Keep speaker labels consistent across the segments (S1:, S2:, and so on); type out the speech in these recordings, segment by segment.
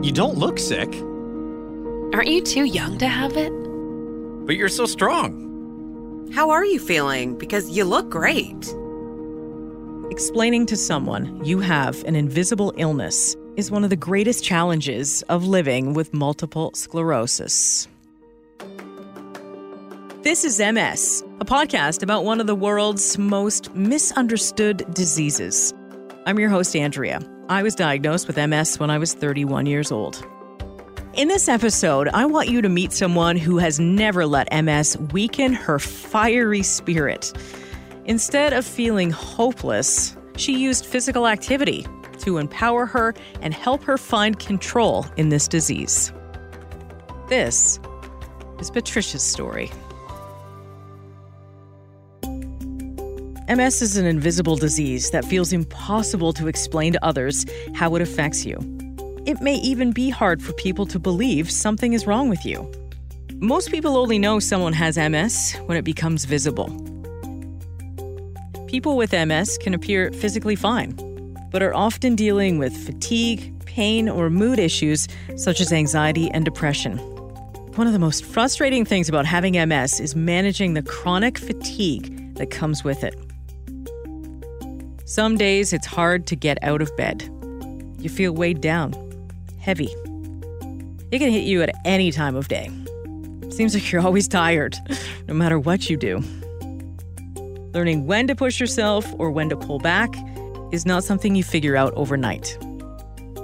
S1: You don't look sick,
S2: Aren't you too young to have it?
S1: but you're so strong.
S3: How are you feeling? Because you look great.
S4: Explaining to someone you have an invisible illness is one of the greatest challenges of living with multiple sclerosis. This is MS, a podcast about one of the world's most misunderstood diseases. I'm your host, Andrea. I was diagnosed with MS when I was 31 years old. In this episode, I want you to meet someone who has never let MS weaken her fiery spirit. Instead of feeling hopeless, she used physical activity to empower her and help her find control in this disease. This is Patricia's story. MS is an invisible disease that feels impossible to explain to others how it affects you. It may even be hard for people to believe something is wrong with you. Most people only know someone has MS when it becomes visible. People with MS can appear physically fine, but are often dealing with fatigue, pain, or mood issues such as anxiety and depression. One of the most frustrating things about having MS is managing the chronic fatigue that comes with it. Some days it's hard to get out of bed. You feel weighed down, heavy. It can hit you at any time of day. Seems like you're always tired, no matter what you do. Learning when to push yourself or when to pull back is not something you figure out overnight.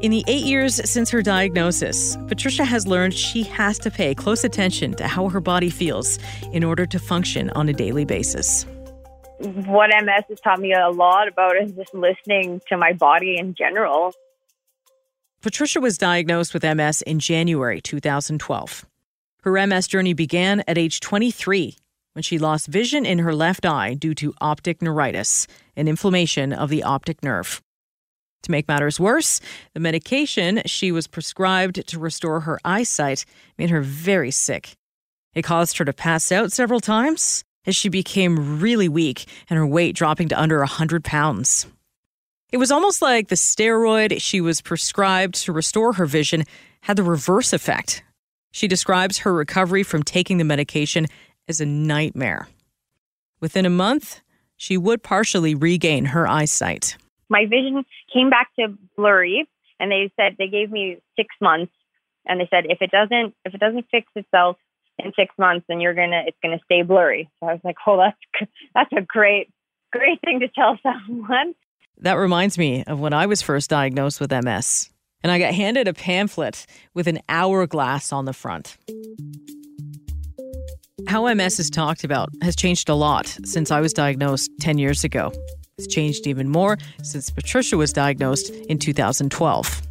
S4: In the eight years since her diagnosis, Patricia has learned she has to pay close attention to how her body feels in order to function on a daily basis.
S5: What MS has taught me a lot about is just listening to my body in general.
S4: Patricia was diagnosed with MS in January 2012. Her MS journey began at age 23 when she lost vision in her left eye due to optic neuritis, an inflammation of the optic nerve. To make matters worse, the medication she was prescribed to restore her eyesight made her very sick. It caused her to pass out several times as she became really weak and her weight dropping to under 100 pounds. It was almost like the steroid she was prescribed to restore her vision had the reverse effect. She describes her recovery from taking the medication as a nightmare. Within a month, she would partially regain her eyesight.
S5: My vision came back to blurry, and they said they gave me six months, and they said if it doesn't if it doesn't fix itself in six months, and you're gonna it's gonna stay blurry. So I was like, oh, that's that's a great great thing to tell someone.
S4: That reminds me of when I was first diagnosed with MS, and I got handed a pamphlet with an hourglass on the front. How MS is talked about has changed a lot since I was diagnosed 10 years ago. It's changed even more since Patricia was diagnosed in 2012.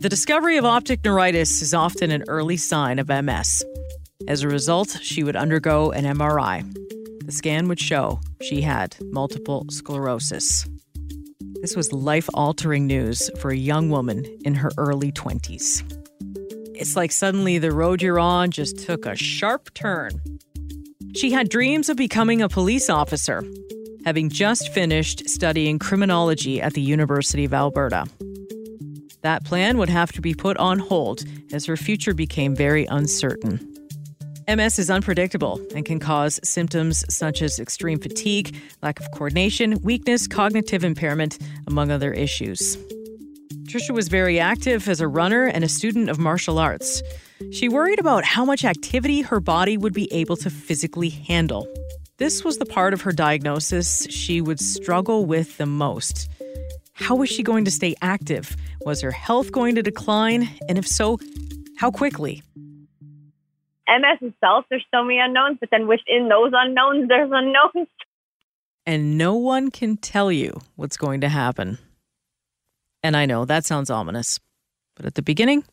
S4: The discovery of optic neuritis is often an early sign of MS. As a result, she would undergo an MRI. The scan would show she had multiple sclerosis. This was life altering news for a young woman in her early 20s. It's like suddenly the road you're on just took a sharp turn. She had dreams of becoming a police officer, having just finished studying criminology at the University of Alberta. That plan would have to be put on hold as her future became very uncertain. MS is unpredictable and can cause symptoms such as extreme fatigue, lack of coordination, weakness, cognitive impairment, among other issues. Trisha was very active as a runner and a student of martial arts. She worried about how much activity her body would be able to physically handle. This was the part of her diagnosis she would struggle with the most. How was she going to stay active? Was her health going to decline? And if so, how quickly?
S5: MS itself, there's so many unknowns, but then within those unknowns, there's unknowns.
S4: And no one can tell you what's going to happen. And I know that sounds ominous, but at the beginning,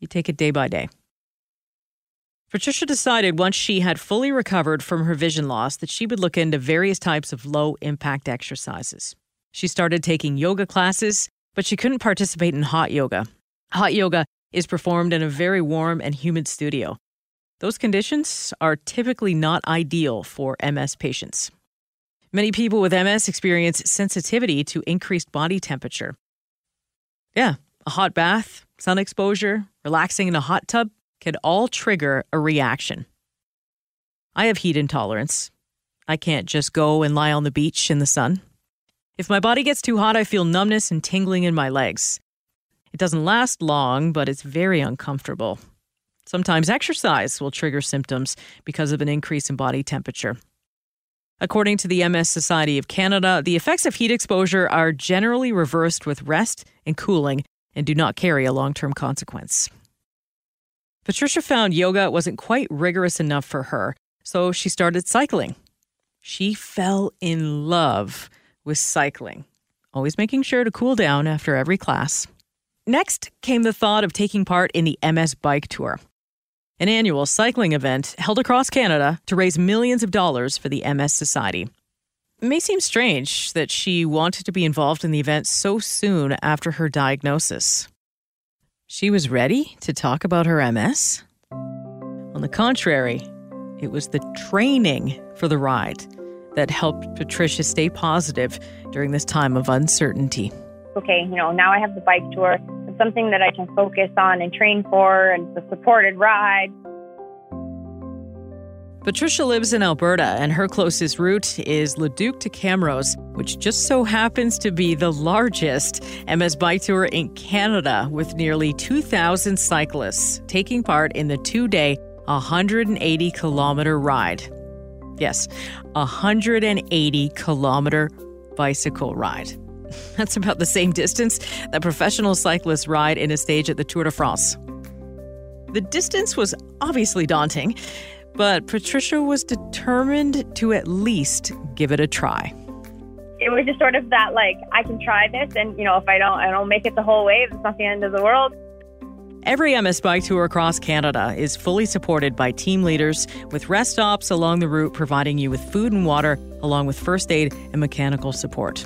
S4: you take it day by day. Patricia decided once she had fully recovered from her vision loss that she would look into various types of low impact exercises. She started taking yoga classes, but she couldn't participate in hot yoga. Hot yoga is performed in a very warm and humid studio. Those conditions are typically not ideal for MS patients. Many people with MS experience sensitivity to increased body temperature. Yeah, A hot bath, sun exposure, relaxing in a hot tub can all trigger a reaction. I have heat intolerance. I can't just go and lie on the beach in the sun. If my body gets too hot, I feel numbness and tingling in my legs. It doesn't last long, but it's very uncomfortable. Sometimes exercise will trigger symptoms because of an increase in body temperature. According to the MS Society of Canada, the effects of heat exposure are generally reversed with rest and cooling and do not carry a long term consequence. Patricia found yoga wasn't quite rigorous enough for her, so she started cycling. She fell in love with cycling, always making sure to cool down after every class. Next came the thought of taking part in the MS Bike Tour, an annual cycling event held across Canada to raise millions of dollars for the MS Society. It may seem strange that she wanted to be involved in the event so soon after her diagnosis. She was ready to talk about her MS. On the contrary, it was the training for the ride that helped Patricia stay positive during this time of uncertainty.
S5: Okay, you know, now I have the bike tour something that I can focus on and train for and the supported ride.
S4: Patricia lives in Alberta, and her closest route is Leduc to Camrose, which just so happens to be the largest MS bike tour in Canada, with nearly 2,000 cyclists taking part in the two day, 180 kilometer ride. Yes, 180 kilometer bicycle ride. That's about the same distance that professional cyclists ride in a stage at the Tour de France. The distance was obviously daunting, but Patricia was determined to at least give it a try.
S5: It was just sort of that like I can try this and you know if I don't I don't make it the whole way, it's not the end of the world.
S4: Every MS bike tour across Canada is fully supported by team leaders with rest stops along the route providing you with food and water along with first aid and mechanical support.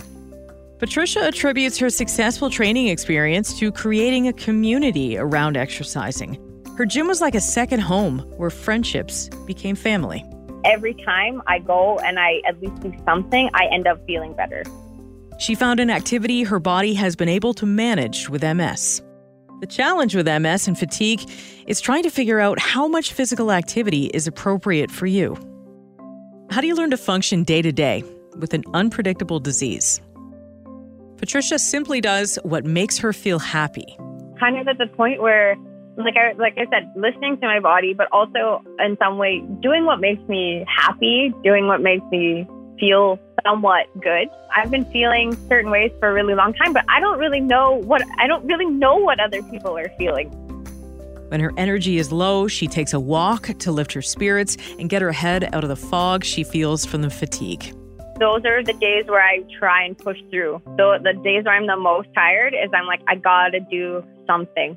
S4: Patricia attributes her successful training experience to creating a community around exercising. Her gym was like a second home where friendships became family.
S5: Every time I go and I at least do something, I end up feeling better.
S4: She found an activity her body has been able to manage with MS. The challenge with MS and fatigue is trying to figure out how much physical activity is appropriate for you. How do you learn to function day to day with an unpredictable disease? Patricia simply does what makes her feel happy.
S5: Kind of at the point where, like I like I said, listening to my body, but also in some way doing what makes me happy, doing what makes me feel somewhat good. I've been feeling certain ways for a really long time, but I don't really know what I don't really know what other people are feeling.
S4: When her energy is low, she takes a walk to lift her spirits and get her head out of the fog she feels from the fatigue
S5: those are the days where I try and push through. So the days where I'm the most tired is I'm like, I gotta do something.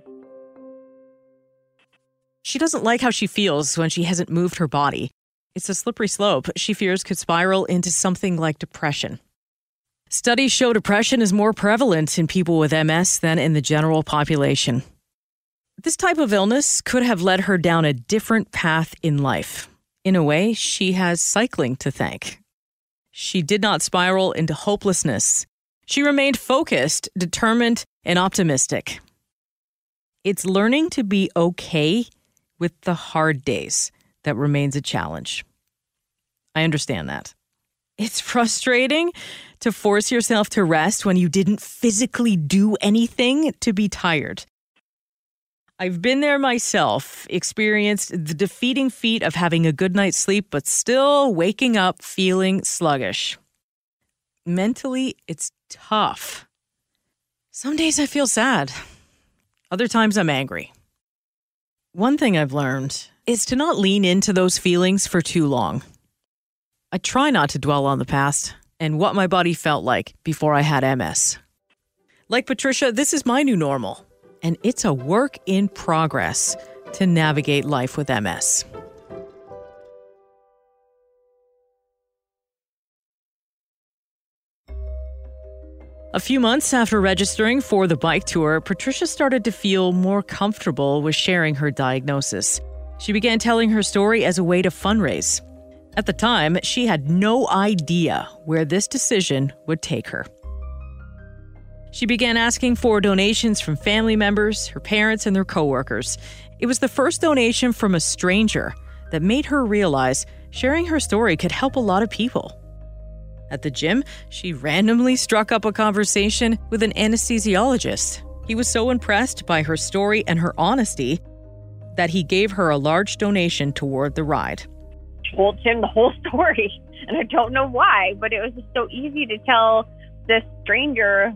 S4: She doesn't like how she feels when she hasn't moved her body. It's a slippery slope she fears could spiral into something like depression. Studies show depression is more prevalent in people with MS than in the general population. This type of illness could have led her down a different path in life. In a way, she has cycling to thank. She did not spiral into hopelessness. She remained focused, determined, and optimistic. It's learning to be okay with the hard days that remains a challenge. I understand that. It's frustrating to force yourself to rest when you didn't physically do anything to be tired. I've been there myself, experienced the defeating feat of having a good night's sleep, but still waking up feeling sluggish. Mentally, it's tough. Some days I feel sad, other times I'm angry. One thing I've learned is to not lean into those feelings for too long. I try not to dwell on the past and what my body felt like before I had MS. Like Patricia, this is my new normal and it's a work in progress to navigate life with MS. A few months after registering for the bike tour, Patricia started to feel more comfortable with sharing her diagnosis. She began telling her story as a way to fundraise. At the time, she had no idea where this decision would take her. She began asking for donations from family members, her parents, and their coworkers. It was the first donation from a stranger that made her realize sharing her story could help a lot of people. At the gym, she randomly struck up a conversation with an anesthesiologist. He was so impressed by her story and her honesty that he gave her a large donation toward the ride.
S5: Told him the whole story, and I don't know why, but it was just so easy to tell this stranger.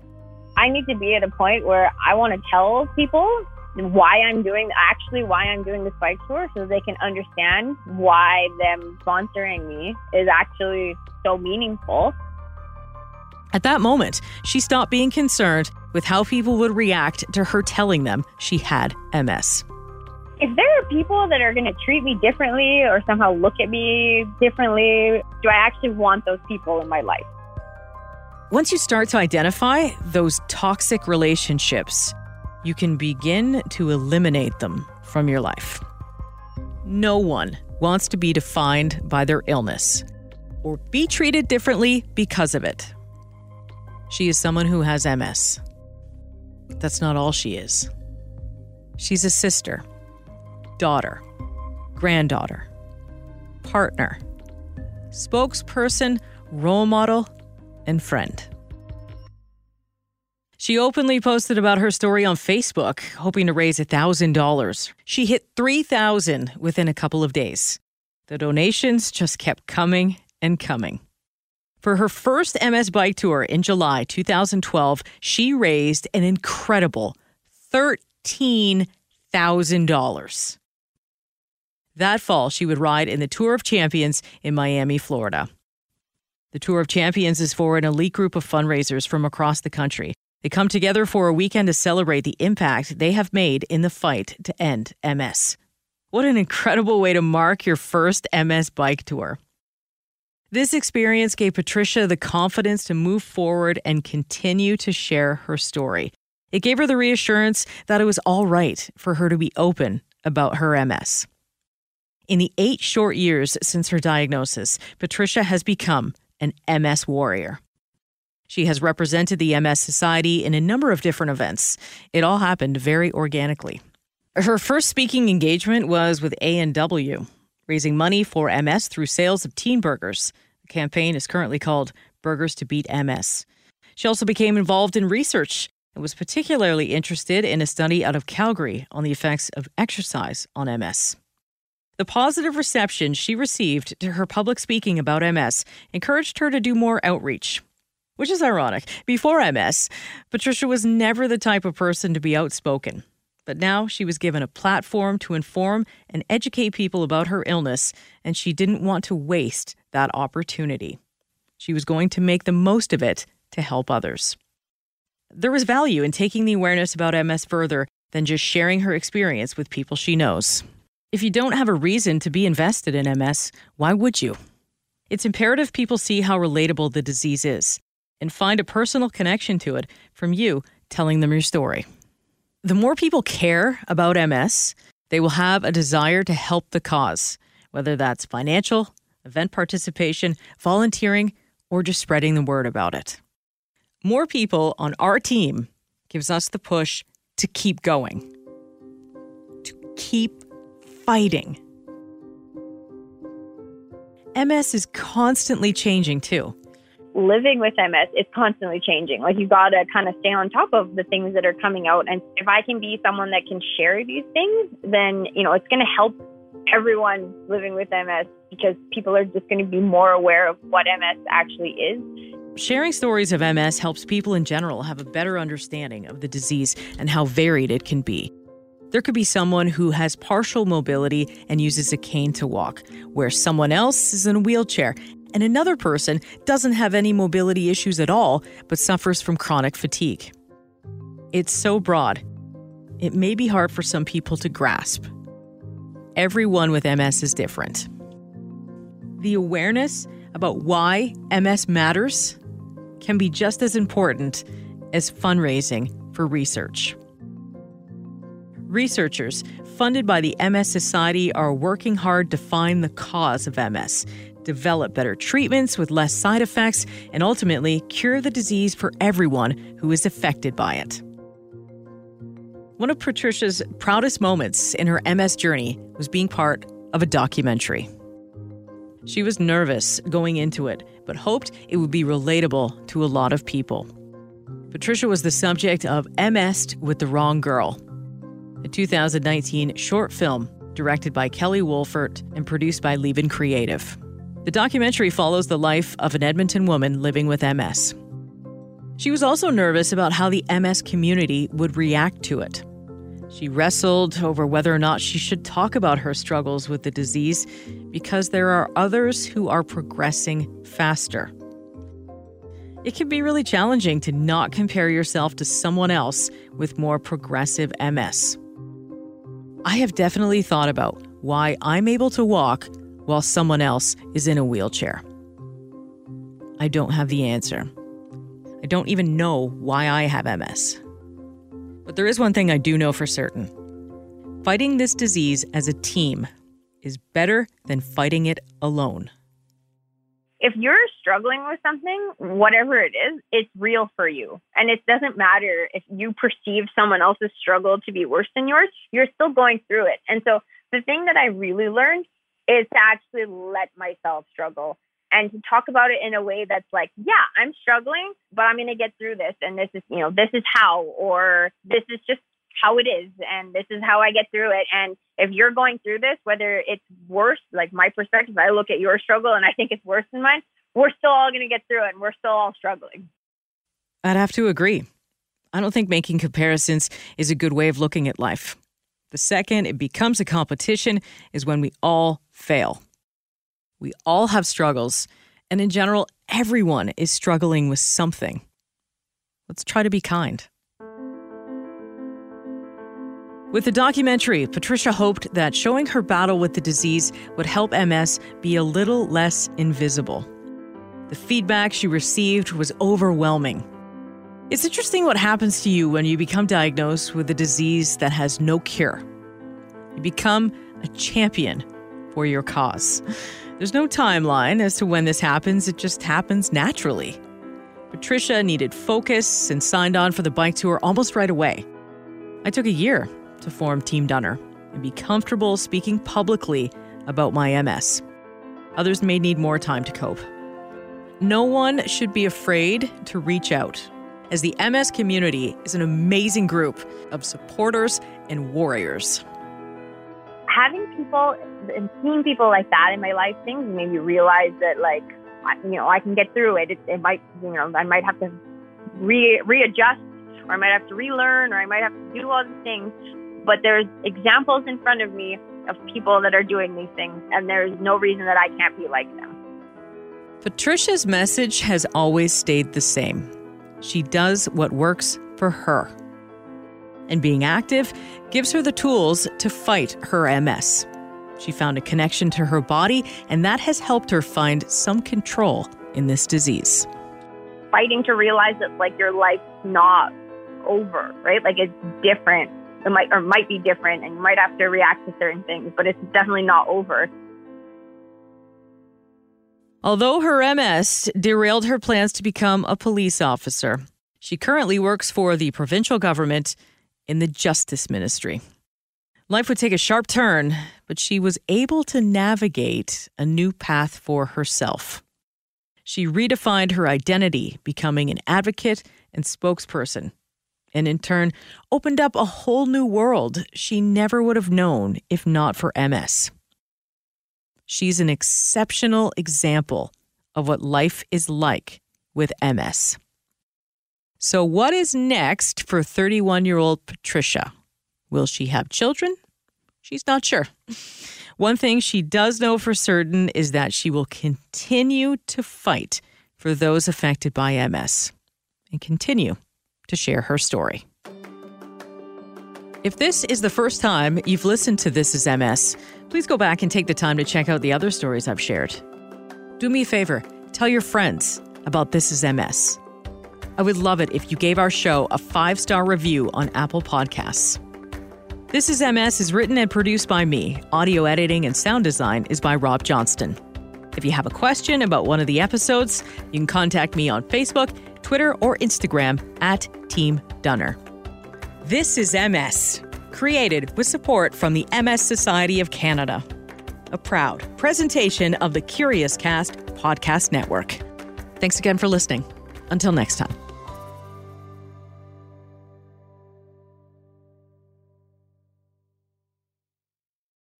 S5: I need to be at a point where I want to tell people why I'm doing actually why I'm doing this bike tour so they can understand why them sponsoring me is actually so meaningful.
S4: At that moment, she stopped being concerned with how people would react to her telling them she had MS.
S5: If there are people that are going to treat me differently or somehow look at me differently, do I actually want those people in my life?
S4: Once you start to identify those toxic relationships, you can begin to eliminate them from your life. No one wants to be defined by their illness or be treated differently because of it. She is someone who has MS. That's not all she is. She's a sister, daughter, granddaughter, partner, spokesperson, role model, and friend. She openly posted about her story on Facebook, hoping to raise $1,000. She hit 3,000 within a couple of days. The donations just kept coming and coming. For her first MS bike tour in July 2012, she raised an incredible $13,000. That fall, she would ride in the Tour of Champions in Miami, Florida. The Tour of Champions is for an elite group of fundraisers from across the country they come together for a weekend to celebrate the impact they have made in the fight to end MS. What an incredible way to mark your first MS bike tour. This experience gave Patricia the confidence to move forward and continue to share her story. It gave her the reassurance that it was all right for her to be open about her MS. In the eight short years since her diagnosis, Patricia has become an MS warrior. She has represented the MS Society in a number of different events. It all happened very organically. Her first speaking engagement was with A&W, raising money for MS through sales of teen burgers. The campaign is currently called Burgers to Beat MS. She also became involved in research and was particularly interested in a study out of Calgary on the effects of exercise on MS. The positive reception she received to her public speaking about MS encouraged her to do more outreach which is ironic. Before MS, Patricia was never the type of person to be outspoken. But now she was given a platform to inform and educate people about her illness, and she didn't want to waste that opportunity. She was going to make the most of it to help others. There was value in taking the awareness about MS further than just sharing her experience with people she knows. If you don't have a reason to be invested in MS, why would you? It's imperative people see how relatable the disease is and find a personal connection to it from you telling them your story. The more people care about MS, they will have a desire to help the cause, whether that's financial, event participation, volunteering, or just spreading the word about it. More people on our team gives us the push to keep going, to keep fighting. MS is constantly changing too
S5: living with MS is constantly changing. Like you got to kind of stay on top of the things that are coming out. And if I can be someone that can share these things, then, you know, it's going to help everyone living with MS because people are just going to be more aware of what MS actually is.
S4: Sharing stories of MS helps people in general have a better understanding of the disease and how varied it can be. There could be someone who has partial mobility and uses a cane to walk, where someone else is in a wheelchair and another person doesn't have any mobility issues at all but suffers from chronic fatigue. It's so broad, it may be hard for some people to grasp. Everyone with MS is different. The awareness about why MS matters can be just as important as fundraising for research. Researchers funded by the MS Society are working hard to find the cause of MS develop better treatments with less side effects, and ultimately cure the disease for everyone who is affected by it. One of Patricia's proudest moments in her MS journey was being part of a documentary. She was nervous going into it, but hoped it would be relatable to a lot of people. Patricia was the subject of MS with the Wrong Girl, a 2019 short film directed by Kelly Wolfert and produced by Levin Creative. The documentary follows the life of an Edmonton woman living with MS. She was also nervous about how the MS community would react to it. She wrestled over whether or not she should talk about her struggles with the disease because there are others who are progressing faster. It can be really challenging to not compare yourself to someone else with more progressive MS. I have definitely thought about why I'm able to walk while someone else is in a wheelchair. I don't have the answer. I don't even know why I have MS. But there is one thing I do know for certain fighting this disease as a team is better than fighting it alone.
S5: If you're struggling with something, whatever it is, it's real for you. And it doesn't matter if you perceive someone else's struggle to be worse than yours, you're still going through it. And so the thing that I really learned is to actually let myself struggle and to talk about it in a way that's like, yeah, I'm struggling, but I'm going to get through this. And this is, you know, this is how, or this is just how it is. And this is how I get through it. And if you're going through this, whether it's worse, like my perspective, I look at your struggle and I think it's worse than mine, we're still all going to get through it and we're still all struggling.
S4: I'd have to agree. I don't think making comparisons is a good way of looking at life. The second it becomes a competition is when we all fail. We all have struggles, and in general, everyone is struggling with something. Let's try to be kind. With the documentary, Patricia hoped that showing her battle with the disease would help MS be a little less invisible. The feedback she received was overwhelming. It's interesting what happens to you when you become diagnosed with a disease that has no cure. You become a champion for your cause. There's no timeline as to when this happens, it just happens naturally. Patricia needed focus and signed on for the bike tour almost right away. I took a year to form Team Dunner and be comfortable speaking publicly about my MS. Others may need more time to cope. No one should be afraid to reach out, as the MS community is an amazing group of supporters and warriors
S5: having people and seeing people like that in my life things made me realize that like you know I can get through it. It, it might you know I might have to re readjust or I might have to relearn or I might have to do all these things. But there's examples in front of me of people that are doing these things, and there's no reason that I can't be like them.
S4: Patricia's message has always stayed the same. She does what works for her and being active gives her the tools to fight her MS. She found a connection to her body, and that has helped her find some control in this disease.
S5: Fighting to realize that like your life's not over, right? Like it's different. It might or might be different, and you might have to react to certain things, but it's definitely not over.
S4: Although her MS derailed her plans to become a police officer, she currently works for the provincial government in the Justice Ministry. Life would take a sharp turn, but she was able to navigate a new path for herself. She redefined her identity, becoming an advocate and spokesperson, and in turn opened up a whole new world she never would have known if not for MS. She's an exceptional example of what life is like with MS. So, what is next for 31 year old Patricia? Will she have children? She's not sure. One thing she does know for certain is that she will continue to fight for those affected by MS and continue to share her story. If this is the first time you've listened to This is MS, please go back and take the time to check out the other stories I've shared. Do me a favor, tell your friends about This is MS. I would love it if you gave our show a five star review on Apple Podcasts. This is MS is written and produced by me. Audio editing and sound design is by Rob Johnston. If you have a question about one of the episodes, you can contact me on Twitter, or Instagram at Team Dunner. This is MS, created with support from the MS Society of Canada, a proud presentation of the Curious Cast podcast network. Thanks again for listening. Until next time.